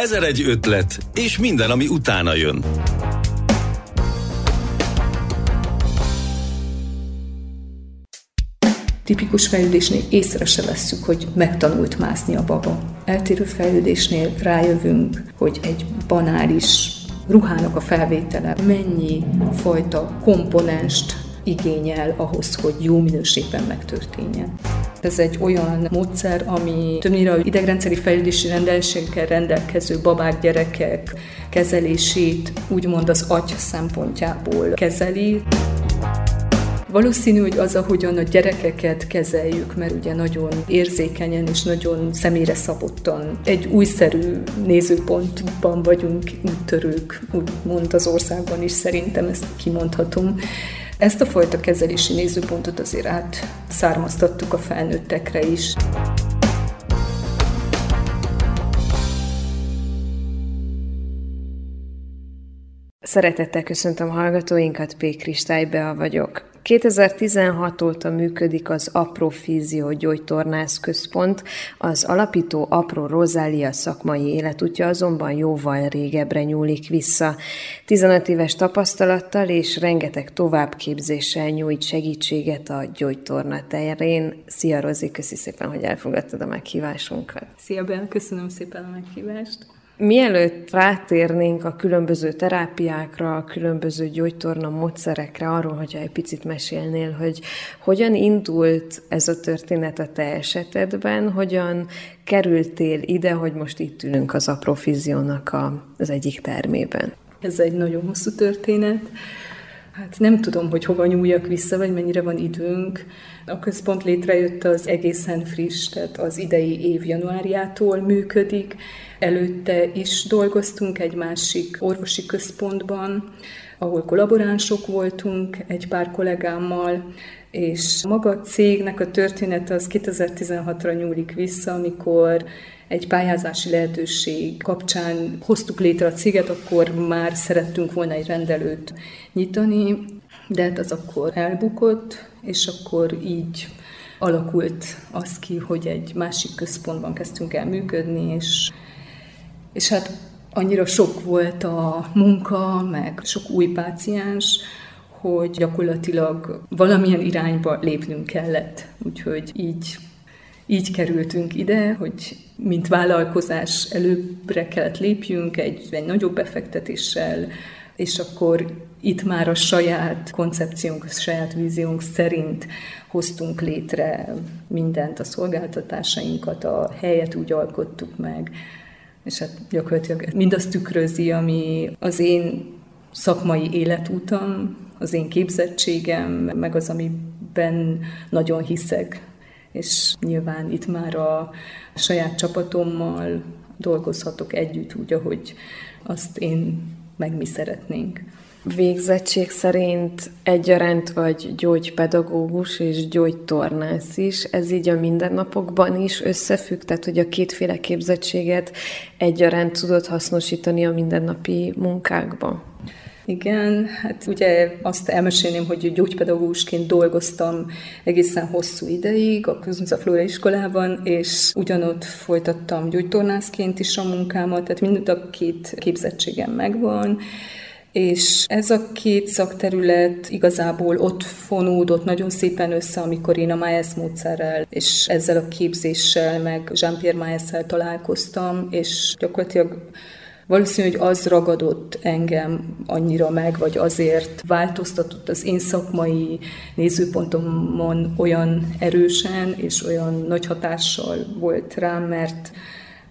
Ezer egy ötlet, és minden, ami utána jön. Tipikus fejlődésnél észre se vesszük, hogy megtanult mászni a baba. Eltérő fejlődésnél rájövünk, hogy egy banális ruhának a felvétele mennyi fajta komponenst igényel ahhoz, hogy jó minőségben megtörténjen. Ez egy olyan módszer, ami többnyire idegrendszeri fejlődési rendelségekkel rendelkező babák, gyerekek kezelését úgymond az agy szempontjából kezeli. Valószínű, hogy az, ahogyan a gyerekeket kezeljük, mert ugye nagyon érzékenyen és nagyon személyre szabottan egy újszerű nézőpontban vagyunk úttörők, úgymond az országban is szerintem ezt kimondhatom. Ezt a fajta kezelési nézőpontot azért át származtattuk a felnőttekre is. Szeretettel köszöntöm hallgatóinkat, P. Kristály Bea vagyok. 2016 óta működik az Aprofízió Gyógytornász Központ, az alapító Apró Rozália szakmai életútja azonban jóval régebbre nyúlik vissza. 15 éves tapasztalattal és rengeteg továbbképzéssel nyújt segítséget a gyógytorna terén. Szia Rozi, köszi szépen, hogy elfogadtad a meghívásunkat. Szia Ben, köszönöm szépen a meghívást. Mielőtt rátérnénk a különböző terápiákra, a különböző gyógytorna módszerekre, arról, hogyha egy picit mesélnél, hogy hogyan indult ez a történet a te esetedben, hogyan kerültél ide, hogy most itt ülünk az Aprofiziónak a, az egyik termében. Ez egy nagyon hosszú történet. Hát nem tudom, hogy hova nyúljak vissza, vagy mennyire van időnk. A központ létrejött az egészen friss, tehát az idei év januárjától működik. Előtte is dolgoztunk egy másik orvosi központban, ahol kollaboránsok voltunk egy pár kollégámmal, és maga a cégnek a történet az 2016-ra nyúlik vissza, amikor egy pályázási lehetőség kapcsán hoztuk létre a céget, akkor már szerettünk volna egy rendelőt nyitani, de hát az akkor elbukott, és akkor így alakult az ki, hogy egy másik központban kezdtünk el működni, és, és hát annyira sok volt a munka, meg sok új páciens, hogy gyakorlatilag valamilyen irányba lépnünk kellett. Úgyhogy így, így kerültünk ide, hogy mint vállalkozás előbbre kellett lépjünk egy, egy nagyobb befektetéssel, és akkor itt már a saját koncepciónk, a saját víziónk szerint hoztunk létre mindent, a szolgáltatásainkat, a helyet úgy alkottuk meg, és hát gyakorlatilag mindazt tükrözi, ami az én szakmai életútam, az én képzettségem, meg az, amiben nagyon hiszek. És nyilván itt már a saját csapatommal dolgozhatok együtt úgy, ahogy azt én meg mi szeretnénk. Végzettség szerint egyaránt vagy gyógypedagógus és gyógytornász is. Ez így a mindennapokban is összefügg, tehát hogy a kétféle képzettséget egyaránt tudod hasznosítani a mindennapi munkákban. Igen, hát ugye azt elmesélném, hogy gyógypedagógusként dolgoztam egészen hosszú ideig a Közönc Flóra iskolában, és ugyanott folytattam gyógytornászként is a munkámat, tehát mind a két képzettségem megvan, és ez a két szakterület igazából ott fonódott nagyon szépen össze, amikor én a Maes módszerrel és ezzel a képzéssel, meg Jean-Pierre Maes-szel találkoztam, és gyakorlatilag Valószínű, hogy az ragadott engem annyira meg, vagy azért változtatott az én szakmai nézőpontomon olyan erősen, és olyan nagy hatással volt rám, mert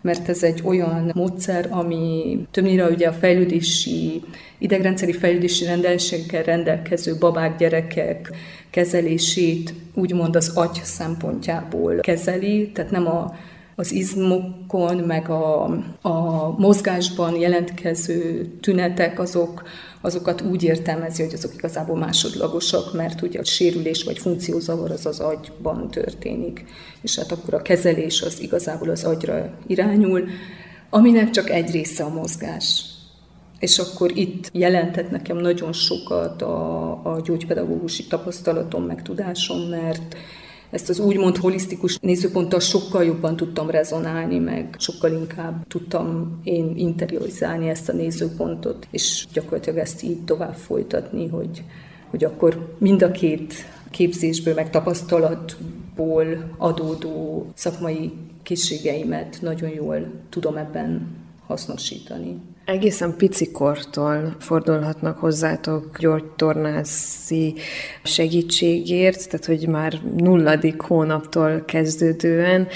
mert ez egy olyan módszer, ami többnyire ugye a fejlődési, idegrendszeri fejlődési rendelségekkel rendelkező babák, gyerekek kezelését úgymond az agy szempontjából kezeli, tehát nem a az izmokon, meg a, a mozgásban jelentkező tünetek, azok, azokat úgy értelmezi, hogy azok igazából másodlagosak, mert ugye a sérülés vagy funkciózavar az az agyban történik, és hát akkor a kezelés az igazából az agyra irányul, aminek csak egy része a mozgás. És akkor itt jelentett nekem nagyon sokat a, a gyógypedagógusi tapasztalatom, meg tudásom, mert ezt az úgymond holisztikus nézőponttal sokkal jobban tudtam rezonálni, meg sokkal inkább tudtam én interiorizálni ezt a nézőpontot, és gyakorlatilag ezt így tovább folytatni, hogy, hogy akkor mind a két képzésből, meg tapasztalatból adódó szakmai készségeimet nagyon jól tudom ebben hasznosítani. Egészen picikortól fordulhatnak hozzátok gyógytornászi segítségért, tehát hogy már nulladik hónaptól kezdődően.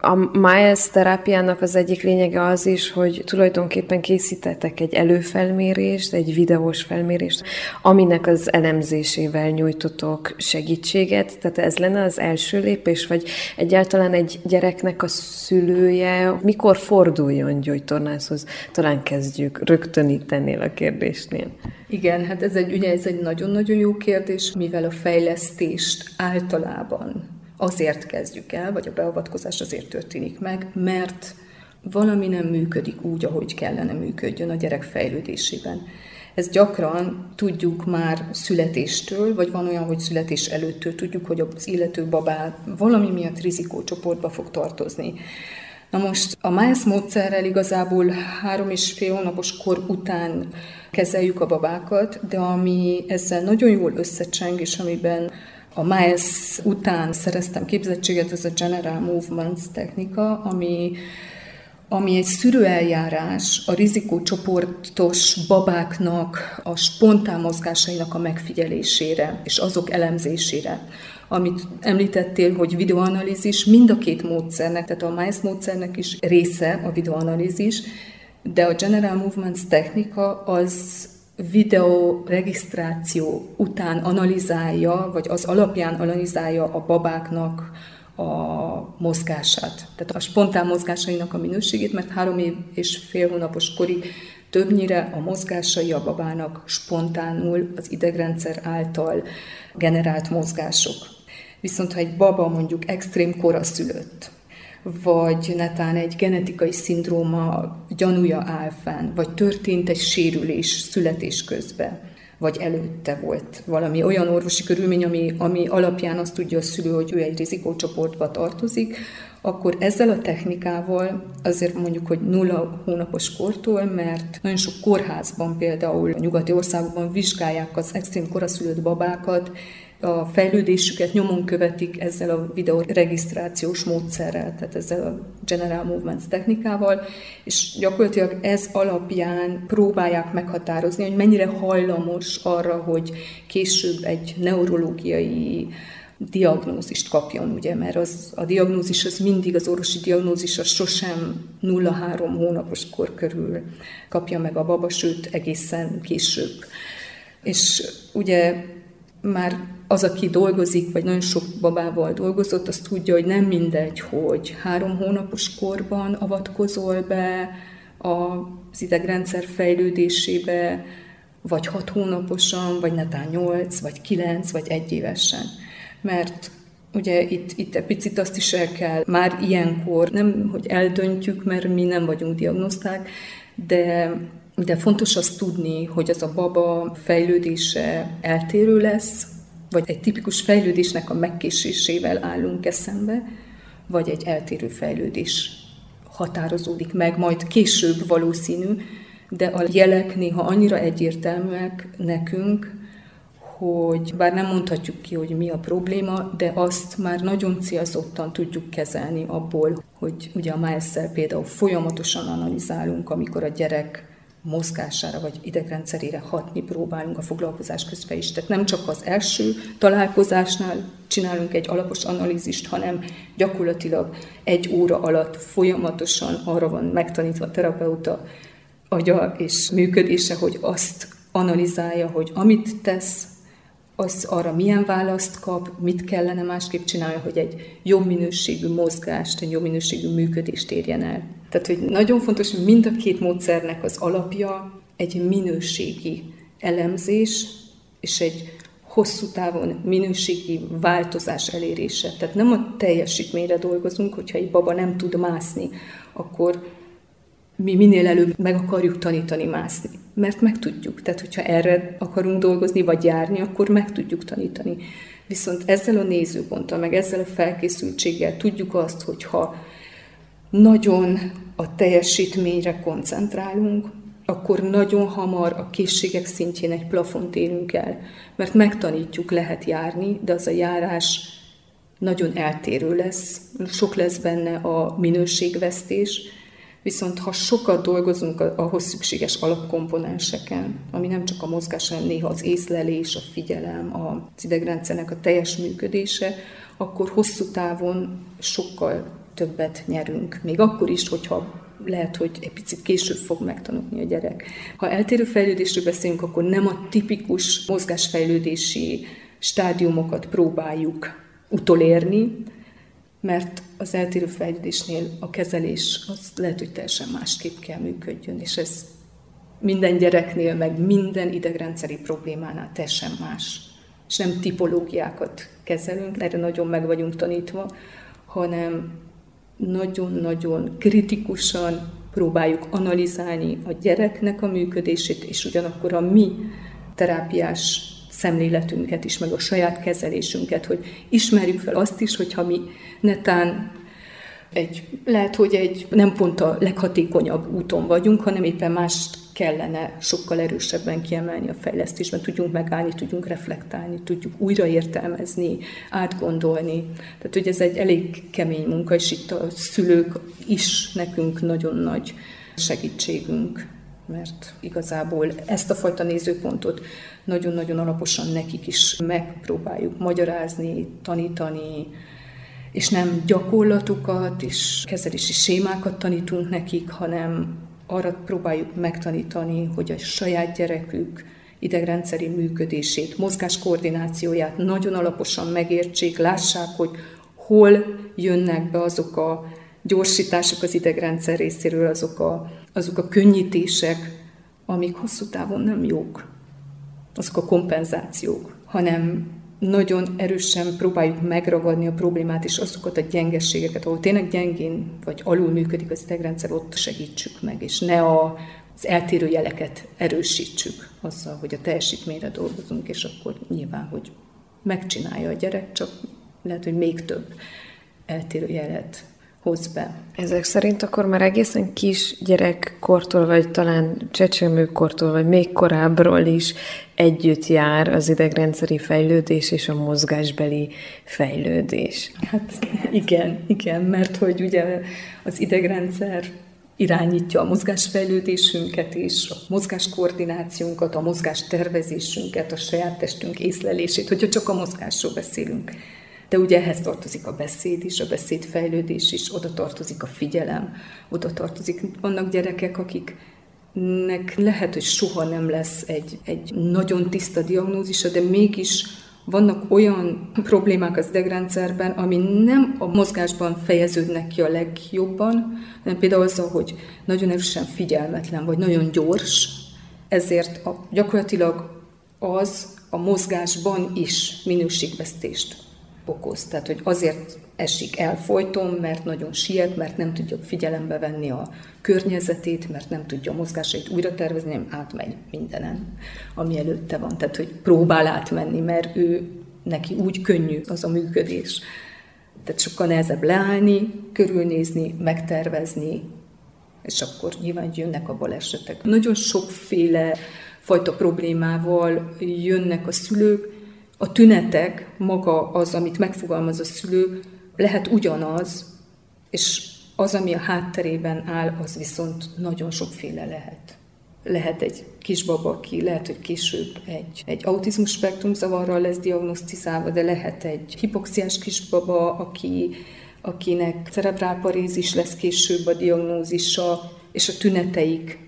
A Miles terápiának az egyik lényege az is, hogy tulajdonképpen készítettek egy előfelmérést, egy videós felmérést, aminek az elemzésével nyújtotok segítséget. Tehát ez lenne az első lépés, vagy egyáltalán egy gyereknek a szülője mikor forduljon gyógytornászhoz? Talán kezdjük kezdjük rögtön itt ennél a kérdésnél. Igen, hát ez egy, ugye ez egy nagyon-nagyon jó kérdés, mivel a fejlesztést általában azért kezdjük el, vagy a beavatkozás azért történik meg, mert valami nem működik úgy, ahogy kellene működjön a gyerek fejlődésében. Ez gyakran tudjuk már születéstől, vagy van olyan, hogy születés előttől tudjuk, hogy az illető babá valami miatt rizikócsoportba fog tartozni. Na most a MICE módszerrel igazából három és fél hónapos kor után kezeljük a babákat, de ami ezzel nagyon jól összecseng, és amiben a MICE után szereztem képzettséget, ez a General Movements technika, ami ami egy szűrőeljárás a rizikócsoportos babáknak a spontán mozgásainak a megfigyelésére és azok elemzésére amit említettél, hogy videoanalízis, mind a két módszernek, tehát a MICE módszernek is része a videoanalízis, de a General Movements technika az videó regisztráció után analizálja, vagy az alapján analizálja a babáknak a mozgását, tehát a spontán mozgásainak a minőségét, mert három év és fél hónapos korig többnyire a mozgásai a babának spontánul az idegrendszer által generált mozgások. Viszont ha egy baba mondjuk extrém koraszülött, vagy netán egy genetikai szindróma gyanúja áll fenn, vagy történt egy sérülés születés közben, vagy előtte volt valami olyan orvosi körülmény, ami, ami alapján azt tudja a szülő, hogy ő egy rizikócsoportba tartozik, akkor ezzel a technikával azért mondjuk, hogy nulla hónapos kortól, mert nagyon sok kórházban például a nyugati országokban vizsgálják az extrém koraszülött babákat, a fejlődésüket nyomon követik ezzel a videó regisztrációs módszerrel, tehát ezzel a General Movements technikával, és gyakorlatilag ez alapján próbálják meghatározni, hogy mennyire hajlamos arra, hogy később egy neurológiai diagnózist kapjon, ugye, mert az, a diagnózis az mindig, az orvosi diagnózis az sosem 0-3 hónapos kor körül kapja meg a baba, sőt egészen később. És ugye már az, aki dolgozik, vagy nagyon sok babával dolgozott, az tudja, hogy nem mindegy, hogy három hónapos korban avatkozol be az idegrendszer fejlődésébe, vagy hat hónaposan, vagy netán nyolc, vagy kilenc, vagy egy évesen. Mert ugye itt, itt egy picit azt is el kell, már ilyenkor nem, hogy eldöntjük, mert mi nem vagyunk diagnoszták, de de fontos azt tudni, hogy az a baba fejlődése eltérő lesz, vagy egy tipikus fejlődésnek a megkésésével állunk eszembe, vagy egy eltérő fejlődés határozódik meg, majd később valószínű, de a jelek néha annyira egyértelműek nekünk, hogy bár nem mondhatjuk ki, hogy mi a probléma, de azt már nagyon célzottan tudjuk kezelni abból, hogy ugye a miles például folyamatosan analizálunk, amikor a gyerek mozgására vagy idegrendszerére hatni próbálunk a foglalkozás közben is. Tehát nem csak az első találkozásnál csinálunk egy alapos analízist, hanem gyakorlatilag egy óra alatt folyamatosan arra van megtanítva a terapeuta agya és működése, hogy azt analizálja, hogy amit tesz, az arra milyen választ kap, mit kellene másképp csinálni, hogy egy jobb minőségű mozgást, egy jobb minőségű működést érjen el. Tehát, hogy nagyon fontos, hogy mind a két módszernek az alapja egy minőségi elemzés, és egy hosszú távon minőségi változás elérése. Tehát nem a teljesítményre dolgozunk, hogyha egy baba nem tud mászni, akkor mi minél előbb meg akarjuk tanítani mászni. Mert meg tudjuk. Tehát, hogyha erre akarunk dolgozni, vagy járni, akkor meg tudjuk tanítani. Viszont ezzel a nézőponttal, meg ezzel a felkészültséggel tudjuk azt, hogyha nagyon a teljesítményre koncentrálunk, akkor nagyon hamar a készségek szintjén egy plafont érünk el, mert megtanítjuk, lehet járni, de az a járás nagyon eltérő lesz, sok lesz benne a minőségvesztés, viszont ha sokat dolgozunk ahhoz szükséges alapkomponenseken, ami nem csak a mozgás, hanem néha az észlelés, a figyelem, az idegrendszernek a teljes működése, akkor hosszú távon sokkal többet nyerünk. Még akkor is, hogyha lehet, hogy egy picit később fog megtanulni a gyerek. Ha eltérő fejlődésről beszélünk, akkor nem a tipikus mozgásfejlődési stádiumokat próbáljuk utolérni, mert az eltérő fejlődésnél a kezelés az lehet, hogy teljesen másképp kell működjön, és ez minden gyereknél, meg minden idegrendszeri problémánál teljesen más. És nem tipológiákat kezelünk, erre nagyon meg vagyunk tanítva, hanem nagyon-nagyon kritikusan próbáljuk analizálni a gyereknek a működését, és ugyanakkor a mi terápiás szemléletünket is, meg a saját kezelésünket, hogy ismerjük fel azt is, hogyha mi netán egy, lehet, hogy egy nem pont a leghatékonyabb úton vagyunk, hanem éppen mást kellene sokkal erősebben kiemelni a fejlesztésben, tudjunk megállni, tudjunk reflektálni, tudjuk újraértelmezni, átgondolni. Tehát, hogy ez egy elég kemény munka, és itt a szülők is nekünk nagyon nagy segítségünk, mert igazából ezt a fajta nézőpontot nagyon-nagyon alaposan nekik is megpróbáljuk magyarázni, tanítani, és nem gyakorlatukat és kezelési sémákat tanítunk nekik, hanem arra próbáljuk megtanítani, hogy a saját gyerekük idegrendszeri működését, mozgáskoordinációját nagyon alaposan megértsék, lássák, hogy hol jönnek be azok a gyorsítások az idegrendszer részéről, azok a, azok a könnyítések, amik hosszú távon nem jók, azok a kompenzációk, hanem nagyon erősen próbáljuk megragadni a problémát és azokat a gyengességeket, ahol tényleg gyengén vagy alul működik az idegrendszer, ott segítsük meg, és ne a, az eltérő jeleket erősítsük azzal, hogy a teljesítményre dolgozunk, és akkor nyilván, hogy megcsinálja a gyerek, csak lehet, hogy még több eltérő jelet hoz be. Ezek szerint akkor már egészen kis gyerekkortól, vagy talán csecsemőkortól, vagy még korábbról is együtt jár az idegrendszeri fejlődés és a mozgásbeli fejlődés. Hát igen, igen, mert hogy ugye az idegrendszer irányítja a mozgásfejlődésünket és a mozgáskoordinációnkat, a mozgástervezésünket, a saját testünk észlelését, hogyha csak a mozgásról beszélünk. De ugye ehhez tartozik a beszéd is, a beszédfejlődés is, oda tartozik a figyelem, oda tartozik. Vannak gyerekek, akik nek lehet, hogy soha nem lesz egy, egy nagyon tiszta diagnózisa, de mégis vannak olyan problémák az idegrendszerben, ami nem a mozgásban fejeződnek ki a legjobban, hanem például azzal, hogy nagyon erősen figyelmetlen, vagy nagyon gyors, ezért a, gyakorlatilag az a mozgásban is minőségvesztést okoz. Tehát, hogy azért esik el folyton, mert nagyon siet, mert nem tudja figyelembe venni a környezetét, mert nem tudja a mozgásait újra tervezni, nem átmegy mindenen, ami előtte van. Tehát, hogy próbál átmenni, mert ő neki úgy könnyű az a működés. Tehát sokkal nehezebb leállni, körülnézni, megtervezni, és akkor nyilván jönnek a balesetek. Nagyon sokféle fajta problémával jönnek a szülők, a tünetek, maga az, amit megfogalmaz a szülő, lehet ugyanaz, és az, ami a hátterében áll, az viszont nagyon sokféle lehet. Lehet egy kisbaba, aki lehet, hogy később egy, egy autizmus spektrum zavarral lesz diagnosztizálva, de lehet egy hipoxiás kisbaba, aki, akinek cerebrálparézis lesz később a diagnózisa, és a tüneteik,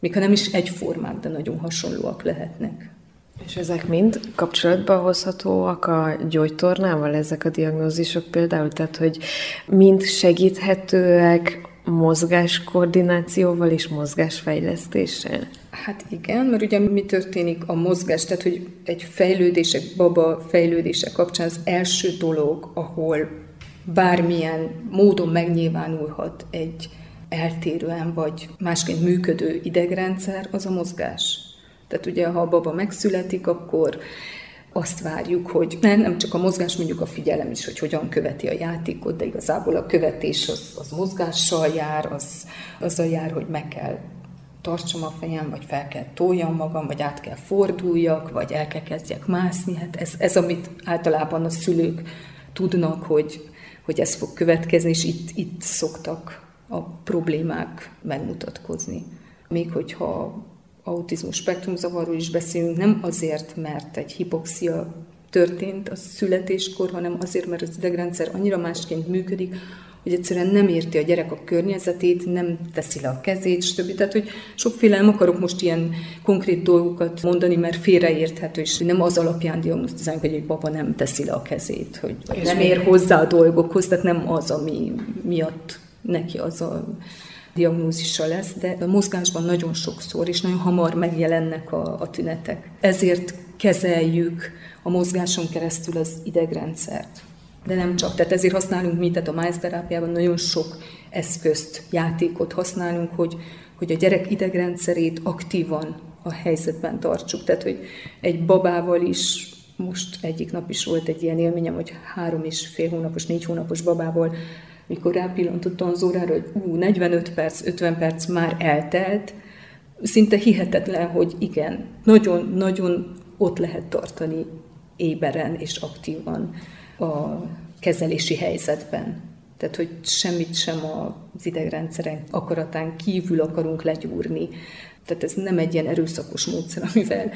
még ha nem is egyformák, de nagyon hasonlóak lehetnek. És ezek mind kapcsolatba hozhatóak a gyógytornával, ezek a diagnózisok például? Tehát, hogy mind segíthetőek mozgáskoordinációval és mozgásfejlesztéssel? Hát igen, mert ugye mi történik a mozgás, tehát hogy egy fejlődése, baba fejlődése kapcsán az első dolog, ahol bármilyen módon megnyilvánulhat egy eltérően vagy másként működő idegrendszer, az a mozgás. Tehát ugye, ha a baba megszületik, akkor azt várjuk, hogy nem, nem csak a mozgás, mondjuk a figyelem is, hogy hogyan követi a játékot, de igazából a követés az, az mozgással jár, az, azzal jár, hogy meg kell tartsam a fejem, vagy fel kell toljam magam, vagy át kell forduljak, vagy el kell kezdjek mászni. Hát ez, ez amit általában a szülők tudnak, hogy, hogy ez fog következni, és itt, itt szoktak a problémák megmutatkozni. Még hogyha autizmus spektrumzavarról is beszélünk, nem azért, mert egy hipoxia történt a születéskor, hanem azért, mert az idegrendszer annyira másként működik, hogy egyszerűen nem érti a gyerek a környezetét, nem teszi le a kezét, stb. Tehát, hogy sokféle nem akarok most ilyen konkrét dolgokat mondani, mert félreérthető, és nem az alapján diagnosztizáljuk, hogy egy baba nem teszi le a kezét, hogy nem ér hozzá a dolgokhoz, tehát nem az, ami miatt neki az a diagnózisa lesz, de a mozgásban nagyon sokszor és nagyon hamar megjelennek a, a tünetek. Ezért kezeljük a mozgáson keresztül az idegrendszert. De nem csak, tehát ezért használunk mi, tehát a májzterápiában nagyon sok eszközt, játékot használunk, hogy, hogy a gyerek idegrendszerét aktívan a helyzetben tartsuk. Tehát, hogy egy babával is, most egyik nap is volt egy ilyen élményem, hogy három és fél hónapos, négy hónapos babával mikor rápillantottam az órára, hogy ú, 45 perc, 50 perc már eltelt, szinte hihetetlen, hogy igen, nagyon-nagyon ott lehet tartani éberen és aktívan a kezelési helyzetben. Tehát, hogy semmit sem az idegrendszeren akaratán kívül akarunk legyúrni. Tehát ez nem egy ilyen erőszakos módszer, amivel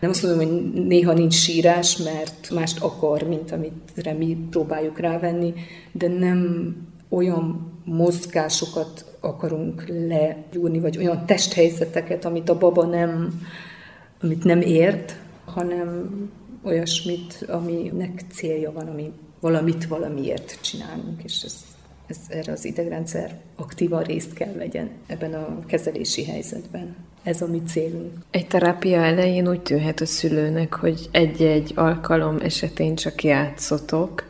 nem azt mondom, hogy néha nincs sírás, mert mást akar, mint amit mi próbáljuk rávenni, de nem olyan mozgásokat akarunk legyúrni, vagy olyan testhelyzeteket, amit a baba nem, amit nem ért, hanem olyasmit, aminek célja van, ami valamit valamiért csinálunk, és ez, ez erre az idegrendszer aktívan részt kell vegyen ebben a kezelési helyzetben. Ez a mi célunk. Egy terápia elején úgy tűnhet a szülőnek, hogy egy-egy alkalom esetén csak játszotok,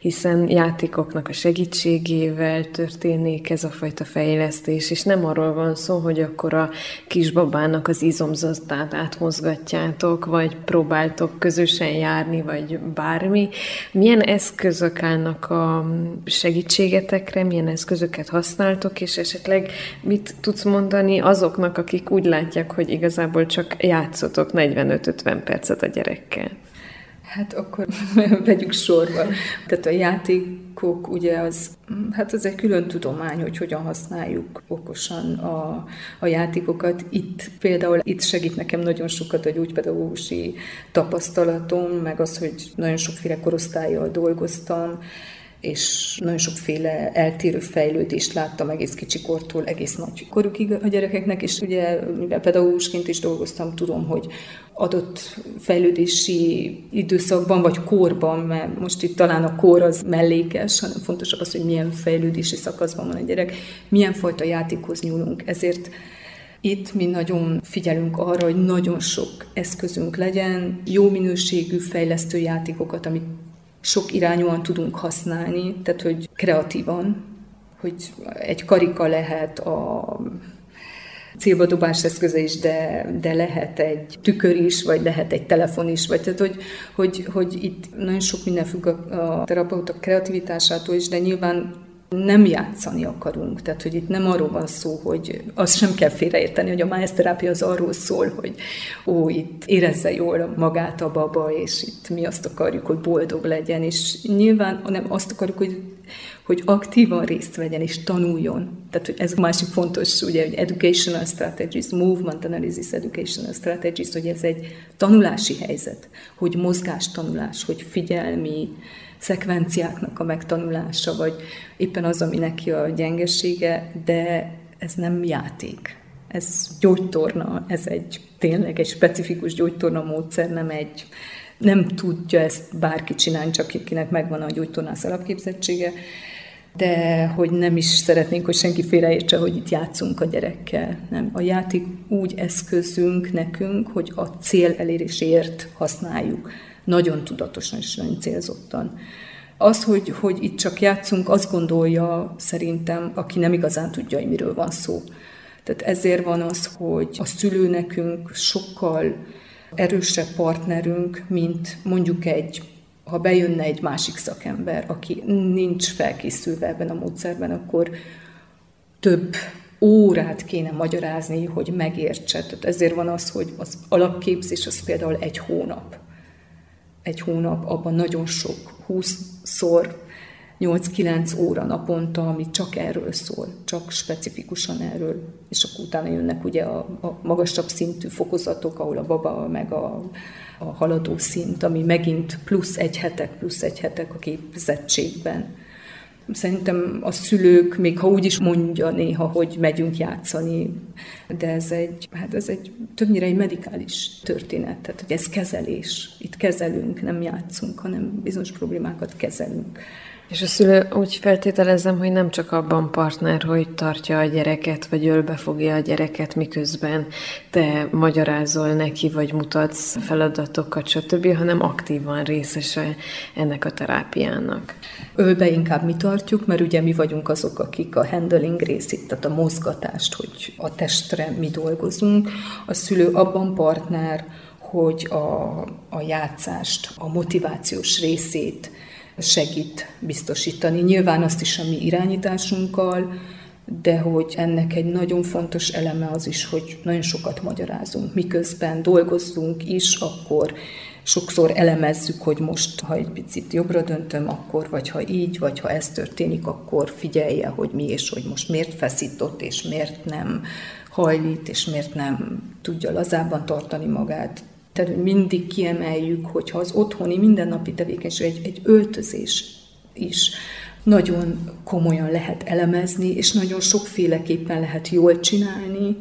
hiszen játékoknak a segítségével történik ez a fajta fejlesztés, és nem arról van szó, hogy akkor a kisbabának az izomzatát átmozgatjátok, vagy próbáltok közösen járni, vagy bármi. Milyen eszközök állnak a segítségetekre, milyen eszközöket használtok, és esetleg mit tudsz mondani azoknak, akik úgy látják, hogy igazából csak játszotok 45-50 percet a gyerekkel? Hát akkor vegyük sorba. Tehát a játékok ugye az, hát az egy külön tudomány, hogy hogyan használjuk okosan a, a játékokat. Itt például itt segít nekem nagyon sokat a gyógypedagógusi tapasztalatom, meg az, hogy nagyon sokféle korosztályjal dolgoztam, és nagyon sokféle eltérő fejlődést láttam egész kicsikortól egész nagy korukig a gyerekeknek, és ugye mivel pedagógusként is dolgoztam, tudom, hogy adott fejlődési időszakban vagy korban, mert most itt talán a kor az mellékes, hanem fontosabb az, hogy milyen fejlődési szakaszban van a gyerek, milyen fajta játékhoz nyúlunk. Ezért itt mi nagyon figyelünk arra, hogy nagyon sok eszközünk legyen, jó minőségű fejlesztő játékokat, amit sok irányúan tudunk használni, tehát hogy kreatívan, hogy egy karika lehet a célba dobás eszköze is, de, de lehet egy tükör is, vagy lehet egy telefon is, vagy tehát, hogy, hogy, hogy itt nagyon sok minden függ a, a terapeuta kreativitásától is, de nyilván nem játszani akarunk. Tehát, hogy itt nem arról van szó, hogy azt sem kell félreérteni, hogy a májeszterápia az arról szól, hogy ó, itt érezze jól magát a baba, és itt mi azt akarjuk, hogy boldog legyen, és nyilván nem azt akarjuk, hogy hogy aktívan részt vegyen és tanuljon. Tehát, hogy ez a másik fontos, ugye, hogy educational strategies, movement analysis educational strategies, hogy ez egy tanulási helyzet, hogy mozgástanulás, hogy figyelmi, szekvenciáknak a megtanulása, vagy éppen az, ami neki a gyengesége, de ez nem játék. Ez gyógytorna, ez egy tényleg egy specifikus gyógytorna módszer, nem egy nem tudja ezt bárki csinálni, csak akinek megvan a gyógytornász alapképzettsége, de hogy nem is szeretnénk, hogy senki félreértse, hogy itt játszunk a gyerekkel. Nem. A játék úgy eszközünk nekünk, hogy a cél eléréséért használjuk nagyon tudatosan és nagyon célzottan. Az, hogy, hogy itt csak játszunk, azt gondolja szerintem, aki nem igazán tudja, hogy miről van szó. Tehát ezért van az, hogy a szülő nekünk sokkal erősebb partnerünk, mint mondjuk egy, ha bejönne egy másik szakember, aki nincs felkészülve ebben a módszerben, akkor több órát kéne magyarázni, hogy megértse. Tehát ezért van az, hogy az alapképzés az például egy hónap. Egy hónap, abban nagyon sok, 20-szor 8-9 óra naponta, ami csak erről szól, csak specifikusan erről, és akkor utána jönnek ugye a, a magasabb szintű fokozatok, ahol a baba meg a, a haladó szint, ami megint plusz egy hetek, plusz egy hetek a képzettségben. Szerintem a szülők, még ha úgy is mondja néha, hogy megyünk játszani, de ez egy, hát ez egy többnyire egy medikális történet, tehát hogy ez kezelés. Itt kezelünk, nem játszunk, hanem bizonyos problémákat kezelünk. És a szülő úgy feltételezem, hogy nem csak abban partner, hogy tartja a gyereket, vagy ölbe fogja a gyereket, miközben te magyarázol neki, vagy mutatsz feladatokat, stb., hanem aktívan részese ennek a terápiának. Ölbe inkább mi tartjuk, mert ugye mi vagyunk azok, akik a handling részét, tehát a mozgatást, hogy a testre mi dolgozunk. A szülő abban partner, hogy a, a játszást, a motivációs részét, segít biztosítani. Nyilván azt is a mi irányításunkkal, de hogy ennek egy nagyon fontos eleme az is, hogy nagyon sokat magyarázunk. Miközben dolgozzunk is, akkor sokszor elemezzük, hogy most, ha egy picit jobbra döntöm, akkor, vagy ha így, vagy ha ez történik, akkor figyelje, hogy mi és hogy most miért feszított, és miért nem hajlít, és miért nem tudja lazában tartani magát. Tehát, mindig kiemeljük, hogyha az otthoni mindennapi tevékenység egy, egy öltözés is nagyon komolyan lehet elemezni, és nagyon sokféleképpen lehet jól csinálni,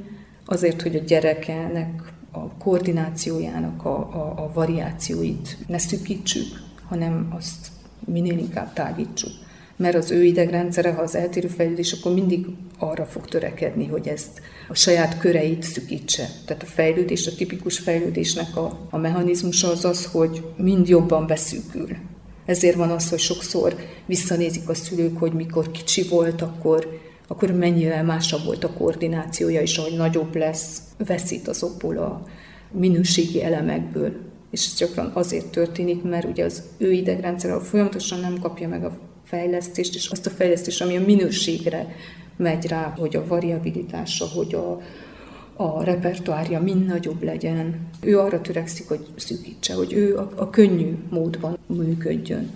azért, hogy a gyerekenek a koordinációjának a, a, a variációit ne szűkítsük, hanem azt minél inkább tágítsuk mert az ő idegrendszere, ha az eltérő fejlődés, akkor mindig arra fog törekedni, hogy ezt a saját köreit szükítse. Tehát a fejlődés, a tipikus fejlődésnek a, a mechanizmusa az az, hogy mind jobban beszűkül. Ezért van az, hogy sokszor visszanézik a szülők, hogy mikor kicsi volt, akkor, akkor mennyire másabb volt a koordinációja, és ahogy nagyobb lesz, veszít azokból a minőségi elemekből. És ez gyakran azért történik, mert ugye az ő idegrendszer folyamatosan nem kapja meg a fejlesztést, és azt a fejlesztést, ami a minőségre megy rá, hogy a variabilitása, hogy a, a repertoárja mind nagyobb legyen. Ő arra törekszik, hogy szűkítse, hogy ő a, a könnyű módban működjön.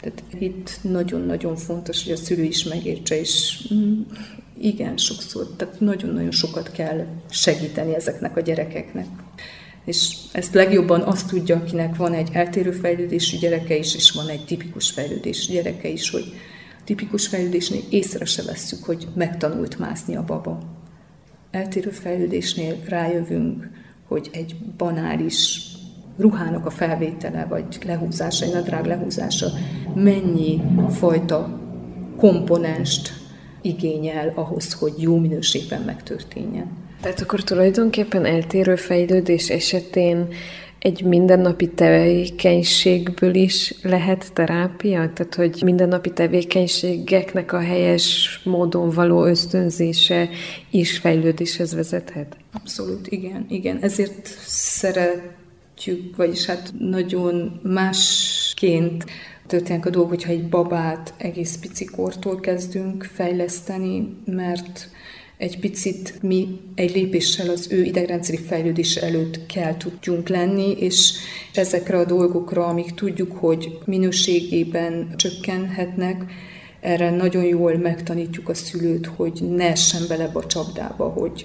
Tehát itt nagyon-nagyon fontos, hogy a szülő is megértse, és mm, igen, sokszor, tehát nagyon-nagyon sokat kell segíteni ezeknek a gyerekeknek és ezt legjobban azt tudja, akinek van egy eltérő fejlődésű gyereke is, és van egy tipikus fejlődésű gyereke is, hogy tipikus fejlődésnél észre se vesszük, hogy megtanult mászni a baba. Eltérő fejlődésnél rájövünk, hogy egy banális ruhának a felvétele, vagy lehúzása, egy nadrág lehúzása mennyi fajta komponenst igényel ahhoz, hogy jó minőségben megtörténjen. Tehát akkor tulajdonképpen eltérő fejlődés esetén egy mindennapi tevékenységből is lehet terápia? Tehát, hogy mindennapi tevékenységeknek a helyes módon való ösztönzése is fejlődéshez vezethet? Abszolút, igen. igen. Ezért szeretjük, vagyis hát nagyon másként történnek a dolgok, hogyha egy babát egész picikortól kezdünk fejleszteni, mert egy picit mi egy lépéssel az ő idegrendszeri fejlődés előtt kell tudjunk lenni, és ezekre a dolgokra, amik tudjuk, hogy minőségében csökkenhetnek, erre nagyon jól megtanítjuk a szülőt, hogy ne essen bele a csapdába, hogy,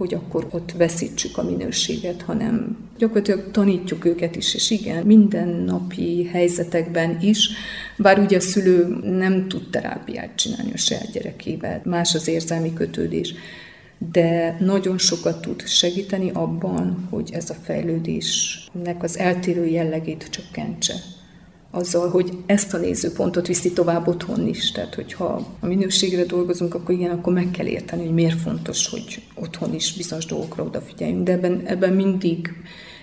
hogy akkor ott veszítsük a minőséget, hanem gyakorlatilag tanítjuk őket is, és igen, mindennapi helyzetekben is, bár ugye a szülő nem tud terápiát csinálni a saját gyerekével, más az érzelmi kötődés, de nagyon sokat tud segíteni abban, hogy ez a fejlődésnek az eltérő jellegét csökkentse azzal, hogy ezt a nézőpontot viszi tovább otthon is. Tehát, hogyha a minőségre dolgozunk, akkor igen, akkor meg kell érteni, hogy miért fontos, hogy otthon is bizonyos dolgokra odafigyeljünk. De ebben, ebben mindig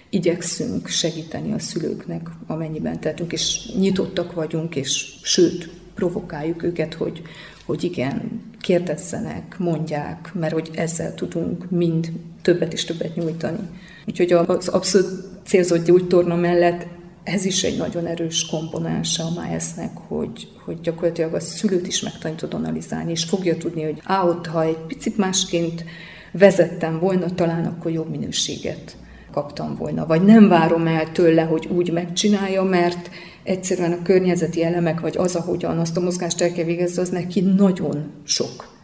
igyekszünk segíteni a szülőknek, amennyiben tehetünk, és nyitottak vagyunk, és sőt, provokáljuk őket, hogy, hogy igen, kérdezzenek, mondják, mert hogy ezzel tudunk mind többet és többet nyújtani. Úgyhogy az abszolút célzott gyógytorna mellett ez is egy nagyon erős komponása a MyS-nek, hogy, hogy gyakorlatilag a szülőt is megtanítod analizálni, és fogja tudni, hogy á, ha egy picit másként vezettem volna, talán akkor jobb minőséget kaptam volna. Vagy nem várom el tőle, hogy úgy megcsinálja, mert egyszerűen a környezeti elemek, vagy az, ahogyan azt a mozgást el kell végezni, az neki nagyon sok.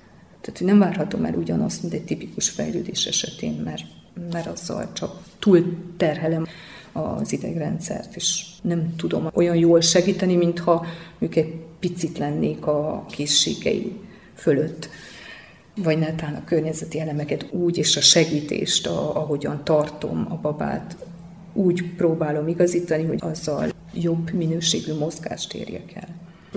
Tehát nem várhatom el ugyanazt, mint egy tipikus fejlődés esetén, mert, mert azzal csak túl terhelem az idegrendszert, és nem tudom olyan jól segíteni, mintha ők egy picit lennék a készségei fölött vagy netán a környezeti elemeket úgy, és a segítést, a, ahogyan tartom a babát, úgy próbálom igazítani, hogy azzal jobb minőségű mozgást érjek el.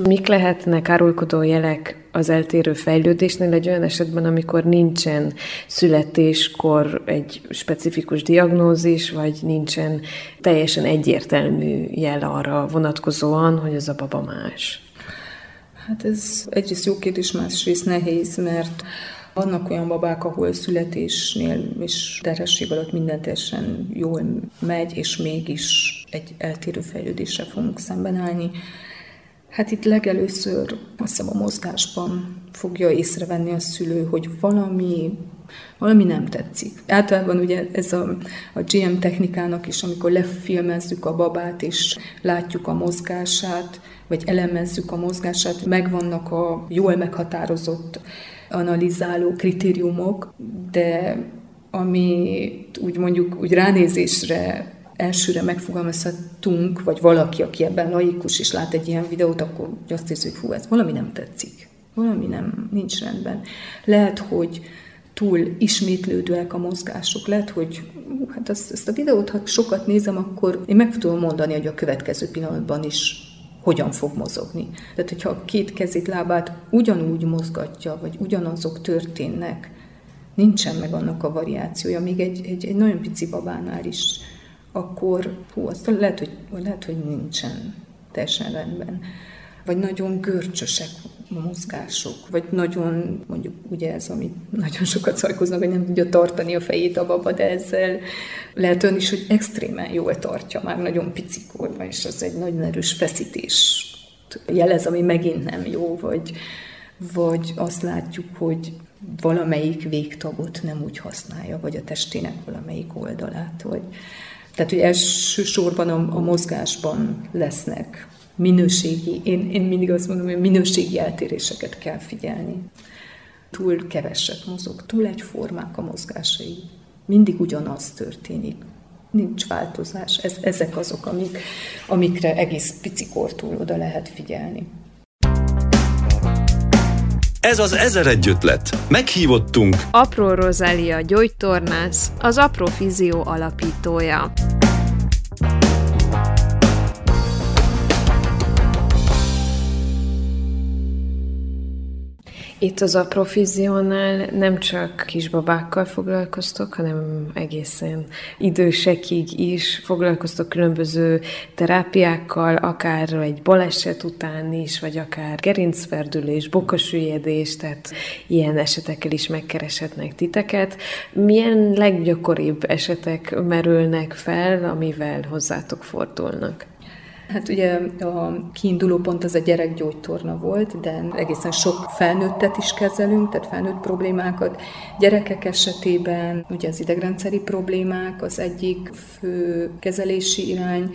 Mik lehetnek árulkodó jelek az eltérő fejlődésnél egy olyan esetben, amikor nincsen születéskor egy specifikus diagnózis, vagy nincsen teljesen egyértelmű jel arra vonatkozóan, hogy az a baba más? Hát ez egyrészt jó kérdés, másrészt nehéz, mert vannak olyan babák, ahol születésnél és terhesség alatt minden teljesen jól megy, és mégis egy eltérő fejlődéssel fogunk szemben állni. Hát itt legelőször azt hiszem a mozgásban fogja észrevenni a szülő, hogy valami, valami nem tetszik. Általában ugye ez a, a GM technikának is, amikor lefilmezzük a babát és látjuk a mozgását, vagy elemezzük a mozgását, megvannak a jól meghatározott analizáló kritériumok, de ami úgy mondjuk úgy ránézésre elsőre megfogalmazhatunk, vagy valaki, aki ebben laikus és lát egy ilyen videót, akkor azt érzi, hogy hú, ez valami nem tetszik. Valami nem, nincs rendben. Lehet, hogy túl ismétlődőek a mozgások. Lehet, hogy hát azt, ezt a videót, ha sokat nézem, akkor én meg tudom mondani, hogy a következő pillanatban is hogyan fog mozogni. Tehát, hogyha a két kezét, lábát ugyanúgy mozgatja, vagy ugyanazok történnek, nincsen meg annak a variációja, még egy, egy, egy nagyon pici babánál is, akkor hú, azt lehet, hogy, lehet, hogy nincsen teljesen rendben. Vagy nagyon görcsösek a mozgások, vagy nagyon, mondjuk ugye ez, ami nagyon sokat szajkoznak, hogy nem tudja tartani a fejét a baba, de ezzel lehet ön is, hogy extrémen jól tartja, már nagyon pici korban, és az egy nagyon erős feszítés jelez, ami megint nem jó, vagy, vagy azt látjuk, hogy valamelyik végtagot nem úgy használja, vagy a testének valamelyik oldalát, vagy tehát, hogy elsősorban a, a mozgásban lesznek minőségi, én, én mindig azt mondom, hogy minőségi eltéréseket kell figyelni. Túl keveset mozog, túl egyformák a mozgásai. Mindig ugyanaz történik. Nincs változás. Ez, ezek azok, amik, amikre egész picikortól oda lehet figyelni. Ez az Ezer egy ötlet. Meghívottunk Apró Rozália gyógytornász, az Aprofizió alapítója. Itt az aprofizionál nem csak kisbabákkal foglalkoztok, hanem egészen idősekig is foglalkoztok különböző terápiákkal, akár egy baleset után is, vagy akár gerincferdülés, bokasüllyedés, tehát ilyen esetekkel is megkereshetnek titeket. Milyen leggyakoribb esetek merülnek fel, amivel hozzátok fordulnak? Hát ugye a kiinduló pont az a gyerekgyógytorna volt, de egészen sok felnőttet is kezelünk, tehát felnőtt problémákat. Gyerekek esetében ugye az idegrendszeri problémák az egyik fő kezelési irány,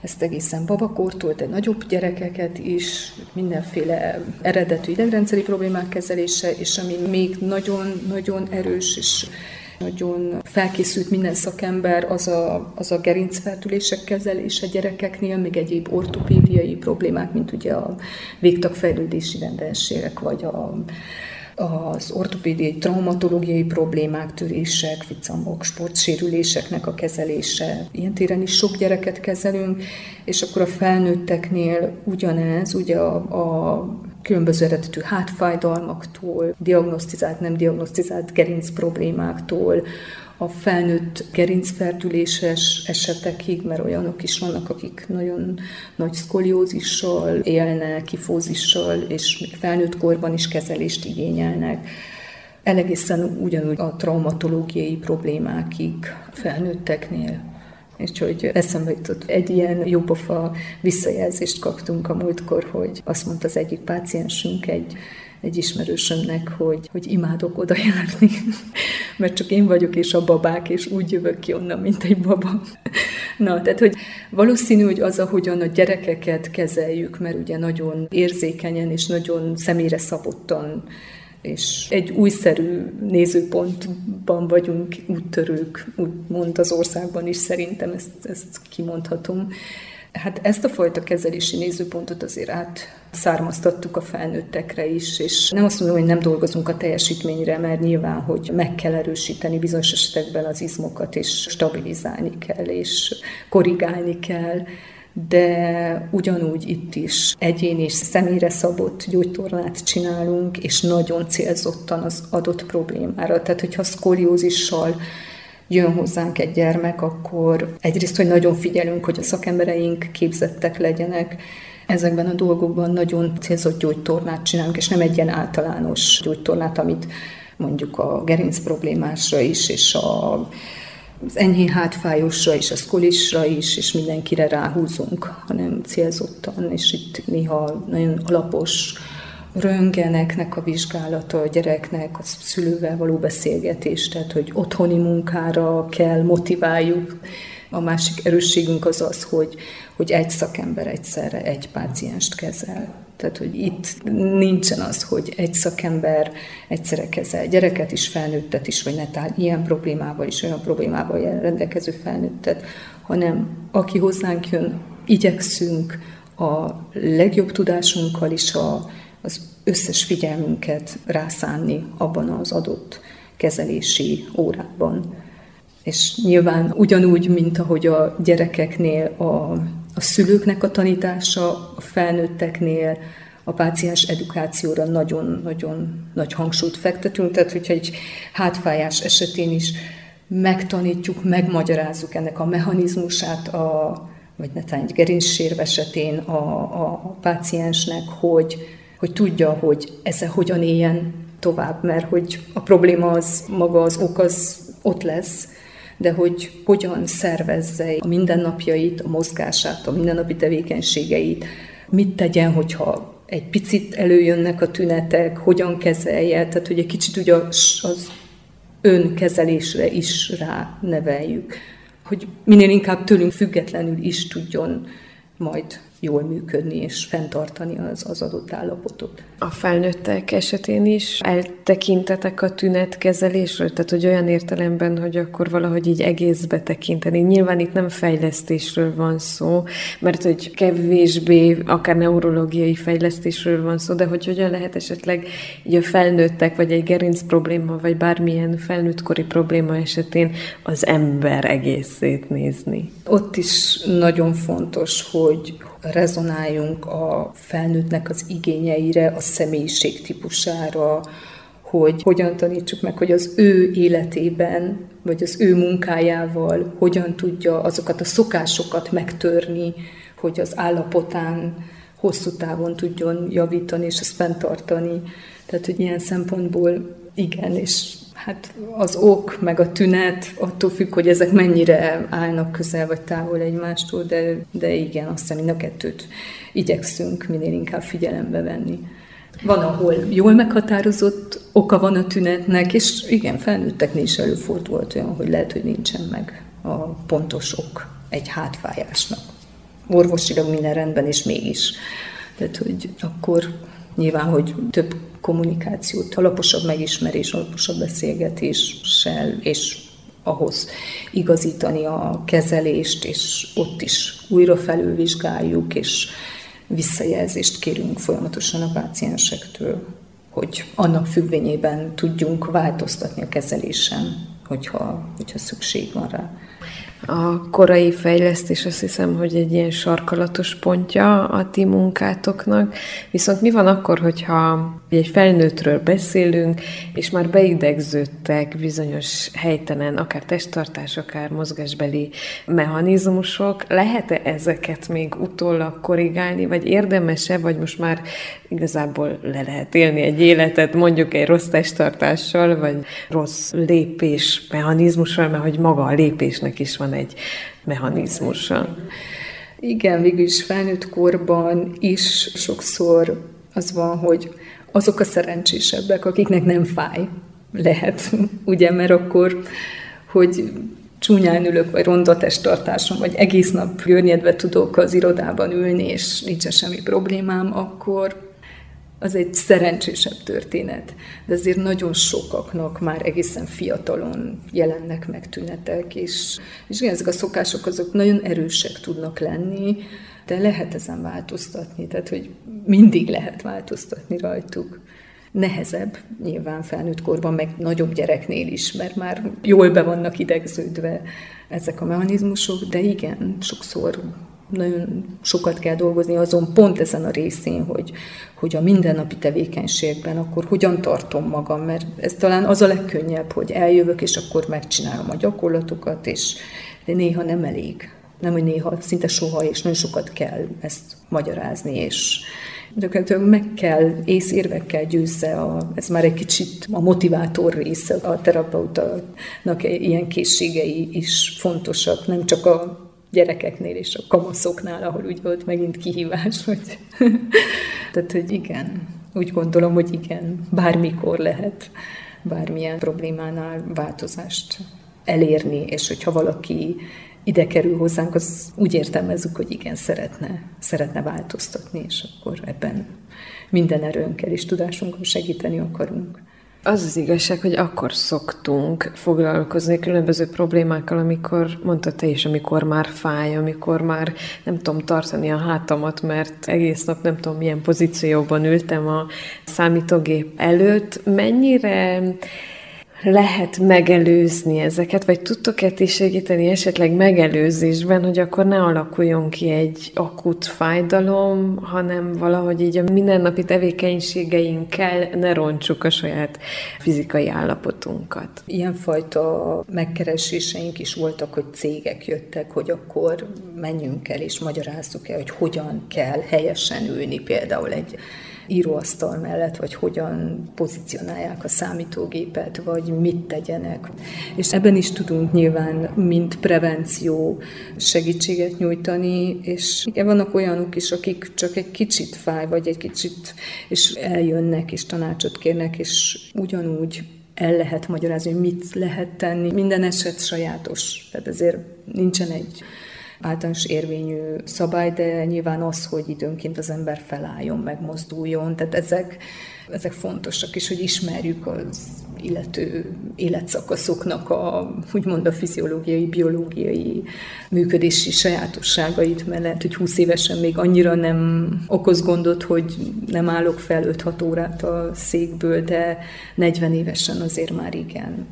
ezt egészen babakortól, de nagyobb gyerekeket is, mindenféle eredetű idegrendszeri problémák kezelése, és ami még nagyon-nagyon erős és nagyon felkészült minden szakember az a, az a gerincfertülések kezelése gyerekeknél, még egyéb ortopédiai problémák, mint ugye a végtagfejlődési rendelségek, vagy a az ortopédiai, traumatológiai problémák, törések, ficamok, sportsérüléseknek a kezelése. Ilyen téren is sok gyereket kezelünk, és akkor a felnőtteknél ugyanez, ugye a, a különböző eredetű hátfájdalmaktól, diagnosztizált, nem diagnosztizált gerinc problémáktól, a felnőtt gerincfertüléses esetekig, mert olyanok is vannak, akik nagyon nagy szkoliózissal élnek, kifózissal, és még felnőtt korban is kezelést igényelnek. Elegészen ugyanúgy a traumatológiai problémákig felnőtteknél. És hogy eszembe jutott, egy ilyen jópofa visszajelzést kaptunk a múltkor, hogy azt mondta az egyik páciensünk egy egy ismerősömnek, hogy, hogy imádok oda járni, mert csak én vagyok és a babák, és úgy jövök ki onnan, mint egy baba. Na, tehát, hogy valószínű, hogy az, ahogyan a gyerekeket kezeljük, mert ugye nagyon érzékenyen és nagyon személyre szabottan és egy újszerű nézőpontban vagyunk úttörők, úgymond az országban is szerintem ezt, ezt kimondhatom. Hát ezt a fajta kezelési nézőpontot azért átszármaztattuk a felnőttekre is, és nem azt mondom, hogy nem dolgozunk a teljesítményre, mert nyilván, hogy meg kell erősíteni bizonyos esetekben az izmokat, és stabilizálni kell, és korrigálni kell, de ugyanúgy itt is egyén és személyre szabott gyógytornát csinálunk, és nagyon célzottan az adott problémára. Tehát, hogyha szkoliózissal jön hozzánk egy gyermek, akkor egyrészt, hogy nagyon figyelünk, hogy a szakembereink képzettek legyenek, ezekben a dolgokban nagyon célzott gyógytornát csinálunk, és nem egy ilyen általános gyógytornát, amit mondjuk a gerinc problémásra is, és a, az enyhén hátfájósra is, a szkolisra is, és mindenkire ráhúzunk, hanem célzottan, és itt néha nagyon alapos röngeneknek a vizsgálata a gyereknek, a szülővel való beszélgetés, tehát hogy otthoni munkára kell motiváljuk. A másik erősségünk az az, hogy, hogy egy szakember egyszerre egy pácienst kezel. Tehát, hogy itt nincsen az, hogy egy szakember egyszerre kezel gyereket is, felnőttet is, vagy netán ilyen problémával is, olyan problémával rendelkező felnőttet, hanem aki hozzánk jön, igyekszünk a legjobb tudásunkkal is a az összes figyelmünket rászánni abban az adott kezelési órában. És nyilván ugyanúgy, mint ahogy a gyerekeknél a, a szülőknek a tanítása, a felnőtteknél a páciens edukációra nagyon-nagyon nagy hangsúlyt fektetünk, tehát hogyha egy hátfájás esetén is megtanítjuk, megmagyarázzuk ennek a mechanizmusát, a, vagy netán egy gerincsérv esetén a, a, páciensnek, hogy hogy tudja, hogy ezzel hogyan éljen tovább, mert hogy a probléma az, maga az ok az ott lesz, de hogy hogyan szervezze a mindennapjait, a mozgását, a mindennapi tevékenységeit, mit tegyen, hogyha egy picit előjönnek a tünetek, hogyan kezelje, tehát hogy egy kicsit ugye az önkezelésre is rá neveljük, hogy minél inkább tőlünk függetlenül is tudjon majd jól működni és fenntartani az, az adott állapotot. A felnőttek esetén is eltekintetek a tünetkezelésről? Tehát, hogy olyan értelemben, hogy akkor valahogy így egészbe tekinteni. Nyilván itt nem fejlesztésről van szó, mert hogy kevésbé akár neurológiai fejlesztésről van szó, de hogy hogyan lehet esetleg így a felnőttek, vagy egy gerinc probléma, vagy bármilyen felnőttkori probléma esetén az ember egészét nézni. Ott is nagyon fontos, hogy rezonáljunk a felnőttnek az igényeire, a személyiség típusára, hogy hogyan tanítsuk meg, hogy az ő életében, vagy az ő munkájával hogyan tudja azokat a szokásokat megtörni, hogy az állapotán hosszú távon tudjon javítani és ezt fenntartani. Tehát, hogy ilyen szempontból igen, és Hát az ok, meg a tünet attól függ, hogy ezek mennyire állnak közel vagy távol egymástól, de, de igen, azt hiszem, mind a kettőt igyekszünk minél inkább figyelembe venni. Van, ahol jól meghatározott oka van a tünetnek, és igen, felnőtteknél is előfordult olyan, hogy lehet, hogy nincsen meg a pontos ok egy hátfájásnak. Orvosilag minden rendben, és mégis. Tehát, hogy akkor nyilván, hogy több kommunikációt, alaposabb megismerés, alaposabb beszélgetéssel, és ahhoz igazítani a kezelést, és ott is újra felülvizsgáljuk, és visszajelzést kérünk folyamatosan a páciensektől, hogy annak függvényében tudjunk változtatni a kezelésen, hogyha, hogyha szükség van rá. A korai fejlesztés azt hiszem, hogy egy ilyen sarkalatos pontja a ti munkátoknak. Viszont mi van akkor, hogyha egy felnőttről beszélünk, és már beidegződtek bizonyos helytelen, akár testtartás, akár mozgásbeli mechanizmusok, lehet-e ezeket még utólag korrigálni, vagy érdemese, vagy most már igazából le lehet élni egy életet, mondjuk egy rossz testtartással, vagy rossz lépés mechanizmussal, mert hogy maga a lépésnek is van egy mechanizmusa. Igen, végül is felnőtt korban is sokszor az van, hogy azok a szerencsésebbek, akiknek nem fáj, lehet, ugye, mert akkor, hogy csúnyán ülök, vagy ronda testtartásom, vagy egész nap görnyedve tudok az irodában ülni, és nincs semmi problémám, akkor az egy szerencsésebb történet. De azért nagyon sokaknak már egészen fiatalon jelennek meg tünetek, és, és igen, ezek a szokások azok nagyon erősek tudnak lenni, de lehet ezen változtatni, tehát hogy mindig lehet változtatni rajtuk. Nehezebb nyilván felnőtt korban, meg nagyobb gyereknél is, mert már jól be vannak idegződve ezek a mechanizmusok, de igen, sokszor nagyon sokat kell dolgozni azon pont ezen a részén, hogy, hogy a mindennapi tevékenységben akkor hogyan tartom magam, mert ez talán az a legkönnyebb, hogy eljövök, és akkor megcsinálom a gyakorlatokat, és de néha nem elég. Nem, hogy néha, szinte soha, és nagyon sokat kell ezt magyarázni, és gyakorlatilag meg kell, észérvekkel győzze, a, ez már egy kicsit a motivátor része a terapeutának ilyen készségei is fontosak, nem csak a gyerekeknél és a kamaszoknál, ahol úgy volt megint kihívás, hogy tehát, hogy igen, úgy gondolom, hogy igen, bármikor lehet bármilyen problémánál változást elérni, és hogyha valaki ide kerül hozzánk, az úgy értelmezzük, hogy igen, szeretne, szeretne változtatni, és akkor ebben minden erőnkkel és tudásunkkal segíteni akarunk. Az az igazság, hogy akkor szoktunk foglalkozni különböző problémákkal, amikor, mondta te is, amikor már fáj, amikor már nem tudom tartani a hátamat, mert egész nap nem tudom milyen pozícióban ültem a számítógép előtt. Mennyire lehet megelőzni ezeket, vagy tudtok-e ti segíteni esetleg megelőzésben, hogy akkor ne alakuljon ki egy akut fájdalom, hanem valahogy így a mindennapi tevékenységeinkkel ne roncsuk a saját fizikai állapotunkat. Ilyenfajta megkereséseink is voltak, hogy cégek jöttek, hogy akkor menjünk el és magyarázzuk el, hogy hogyan kell helyesen ülni például egy íróasztal mellett, vagy hogyan pozícionálják a számítógépet, vagy mit tegyenek. És ebben is tudunk nyilván, mint prevenció segítséget nyújtani, és igen, vannak olyanok is, akik csak egy kicsit fáj, vagy egy kicsit, és eljönnek, és tanácsot kérnek, és ugyanúgy el lehet magyarázni, hogy mit lehet tenni. Minden eset sajátos, tehát ezért nincsen egy általános érvényű szabály, de nyilván az, hogy időnként az ember felálljon, megmozduljon, tehát ezek, ezek fontosak is, hogy ismerjük az illető életszakaszoknak a, úgymond a fiziológiai, biológiai működési sajátosságait, mert lehet, hogy 20 évesen még annyira nem okoz gondot, hogy nem állok fel 5-6 órát a székből, de 40 évesen azért már igen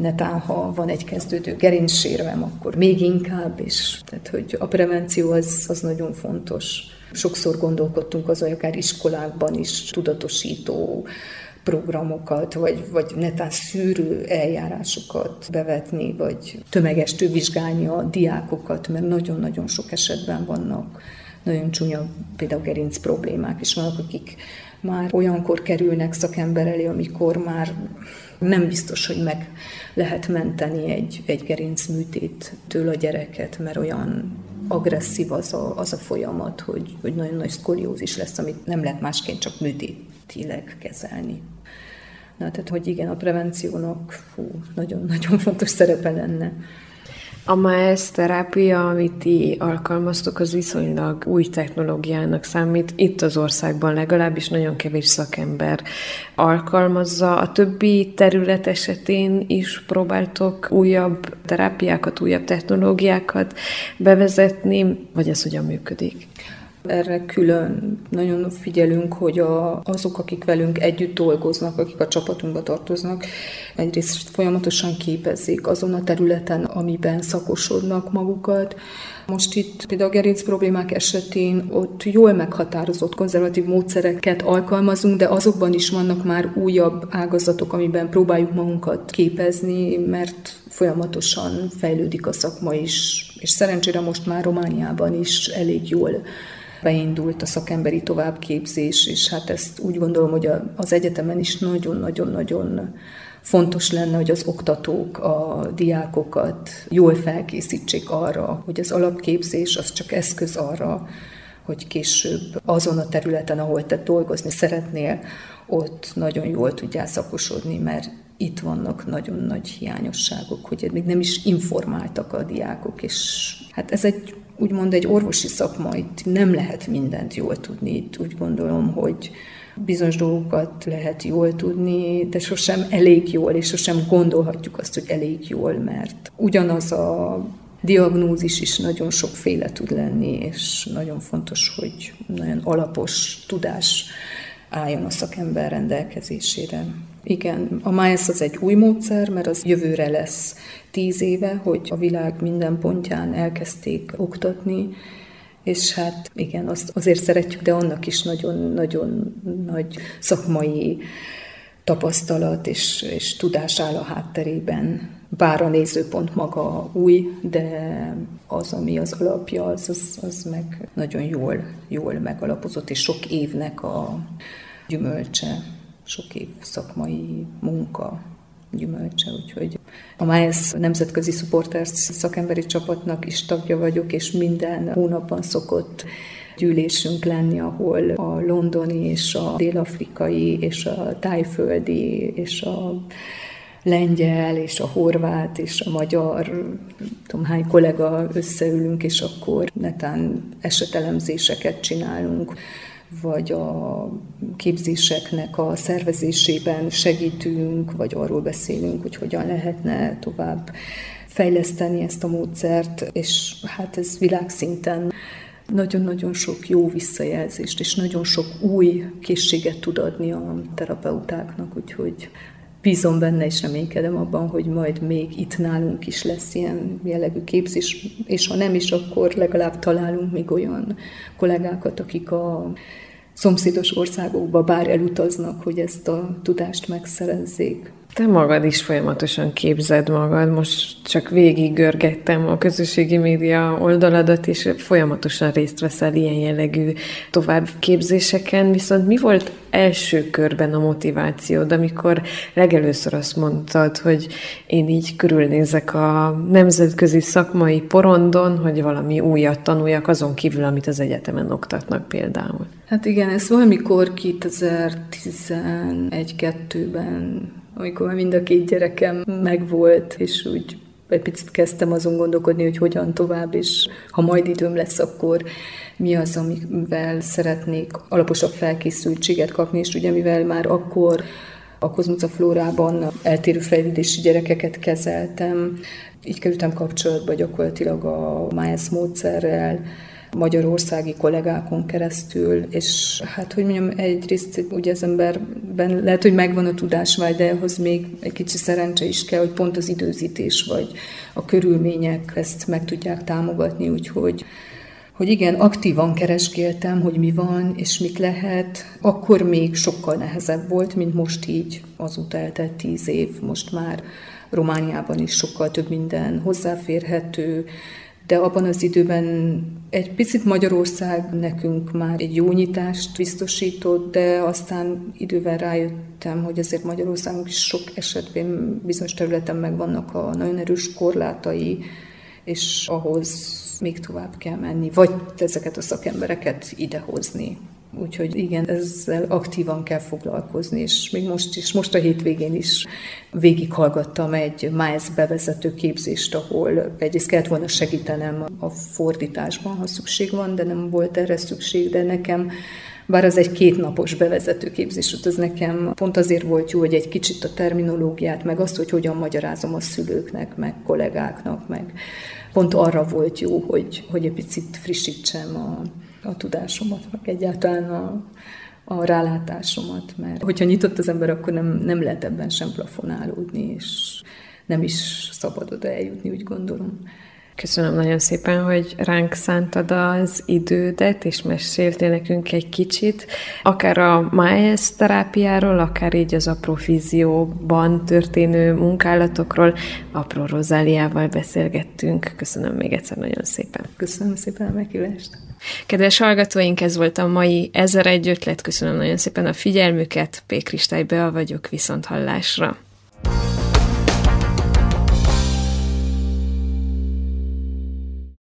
netán, ha van egy kezdődő gerincsérvem, akkor még inkább, és tehát, hogy a prevenció az, az nagyon fontos. Sokszor gondolkodtunk az, hogy akár iskolákban is tudatosító programokat, vagy, vagy netán szűrő eljárásokat bevetni, vagy tömegestől vizsgálni a diákokat, mert nagyon-nagyon sok esetben vannak nagyon csúnya például gerinc problémák, és vannak, akik már olyankor kerülnek szakember elé, amikor már nem biztos, hogy meg lehet menteni egy, egy gerincműtéttől a gyereket, mert olyan agresszív az a, az a folyamat, hogy, hogy nagyon nagy szkoliózis lesz, amit nem lehet másként csak műtétileg kezelni. Na, tehát, hogy igen, a prevenciónak nagyon-nagyon fontos szerepe lenne. A MAESZ terápia, amit ti alkalmaztok, az viszonylag új technológiának számít. Itt az országban legalábbis nagyon kevés szakember alkalmazza. A többi terület esetén is próbáltok újabb terápiákat, újabb technológiákat bevezetni, vagy ez hogyan működik? Erre külön nagyon figyelünk, hogy a, azok, akik velünk együtt dolgoznak, akik a csapatunkba tartoznak, egyrészt folyamatosan képezzék azon a területen, amiben szakosodnak magukat, most itt például a gerinc problémák esetén ott jól meghatározott konzervatív módszereket alkalmazunk, de azokban is vannak már újabb ágazatok, amiben próbáljuk magunkat képezni, mert folyamatosan fejlődik a szakma is, és szerencsére most már Romániában is elég jól beindult a szakemberi továbbképzés, és hát ezt úgy gondolom, hogy az egyetemen is nagyon-nagyon-nagyon fontos lenne, hogy az oktatók a diákokat jól felkészítsék arra, hogy az alapképzés az csak eszköz arra, hogy később azon a területen, ahol te dolgozni szeretnél, ott nagyon jól tudjál szakosodni, mert itt vannak nagyon nagy hiányosságok, hogy még nem is informáltak a diákok, és hát ez egy úgymond egy orvosi szakma, itt nem lehet mindent jól tudni, itt úgy gondolom, hogy bizonyos dolgokat lehet jól tudni, de sosem elég jól, és sosem gondolhatjuk azt, hogy elég jól, mert ugyanaz a diagnózis is nagyon sokféle tud lenni, és nagyon fontos, hogy nagyon alapos tudás álljon a szakember rendelkezésére. Igen, a MICE az egy új módszer, mert az jövőre lesz tíz éve, hogy a világ minden pontján elkezdték oktatni, és hát igen, azt azért szeretjük, de annak is nagyon-nagyon nagy szakmai tapasztalat és, és tudás áll a hátterében. Bár a nézőpont maga új, de az, ami az alapja, az, az, az meg nagyon jól, jól megalapozott, és sok évnek a gyümölcse, sok év szakmai munka gyümölcse, úgyhogy a MAES nemzetközi supporters szakemberi csapatnak is tagja vagyok, és minden hónapban szokott gyűlésünk lenni, ahol a londoni és a dél-afrikai és a tájföldi és a lengyel és a horvát és a magyar, tudom hány kollega összeülünk, és akkor netán esetelemzéseket csinálunk vagy a képzéseknek a szervezésében segítünk, vagy arról beszélünk, hogy hogyan lehetne tovább fejleszteni ezt a módszert, és hát ez világszinten nagyon-nagyon sok jó visszajelzést, és nagyon sok új készséget tud adni a terapeutáknak, úgyhogy bízom benne, és reménykedem abban, hogy majd még itt nálunk is lesz ilyen jellegű képzés, és ha nem is, akkor legalább találunk még olyan kollégákat, akik a szomszédos országokba bár elutaznak, hogy ezt a tudást megszerezzék. Te magad is folyamatosan képzed magad, most csak végig görgettem a közösségi média oldaladat, és folyamatosan részt veszel ilyen jellegű továbbképzéseken, viszont mi volt első körben a motivációd, amikor legelőször azt mondtad, hogy én így körülnézek a nemzetközi szakmai porondon, hogy valami újat tanuljak, azon kívül, amit az egyetemen oktatnak például? Hát igen, ez valamikor 2011-2-ben amikor már mind a két gyerekem megvolt, és úgy egy picit kezdtem azon gondolkodni, hogy hogyan tovább, és ha majd időm lesz, akkor mi az, amivel szeretnék alaposabb felkészültséget kapni, és ugye mivel már akkor a Kozmuca Flórában eltérő fejlődési gyerekeket kezeltem, így kerültem kapcsolatba gyakorlatilag a MIAS módszerrel, magyarországi kollégákon keresztül, és hát, hogy mondjam, egyrészt ugye az emberben lehet, hogy megvan a tudásvágy, de ahhoz még egy kicsi szerencse is kell, hogy pont az időzítés vagy a körülmények ezt meg tudják támogatni, úgyhogy hogy igen, aktívan keresgéltem, hogy mi van és mit lehet. Akkor még sokkal nehezebb volt, mint most így, azóta eltelt tíz év, most már Romániában is sokkal több minden hozzáférhető, de abban az időben egy picit Magyarország nekünk már egy jó nyitást biztosított, de aztán idővel rájöttem, hogy azért Magyarországunk is sok esetben bizonyos területen megvannak a nagyon erős korlátai, és ahhoz még tovább kell menni, vagy ezeket a szakembereket idehozni. Úgyhogy igen, ezzel aktívan kell foglalkozni, és még most is, most a hétvégén is végighallgattam egy MICE bevezető képzést, ahol egyrészt kellett volna segítenem a fordításban, ha szükség van, de nem volt erre szükség, de nekem bár az egy kétnapos bevezető képzés az nekem pont azért volt jó, hogy egy kicsit a terminológiát, meg azt, hogy hogyan magyarázom a szülőknek, meg kollégáknak, meg pont arra volt jó, hogy, hogy egy picit frissítsem a, a tudásomat, meg egyáltalán a, a rálátásomat, mert hogyha nyitott az ember, akkor nem, nem lehet ebben sem plafonálódni, és nem is szabad oda eljutni, úgy gondolom. Köszönöm nagyon szépen, hogy ránk szántad az idődet, és meséltél nekünk egy kicsit, akár a Maes terápiáról, akár így az aprofizióban történő munkálatokról. Apró Rozáliával beszélgettünk. Köszönöm még egyszer nagyon szépen. Köszönöm szépen a meghívást. Kedves hallgatóink, ez volt a mai Ezer egy ötlet. Köszönöm nagyon szépen a figyelmüket. P. Kristály Bea vagyok, viszont hallásra.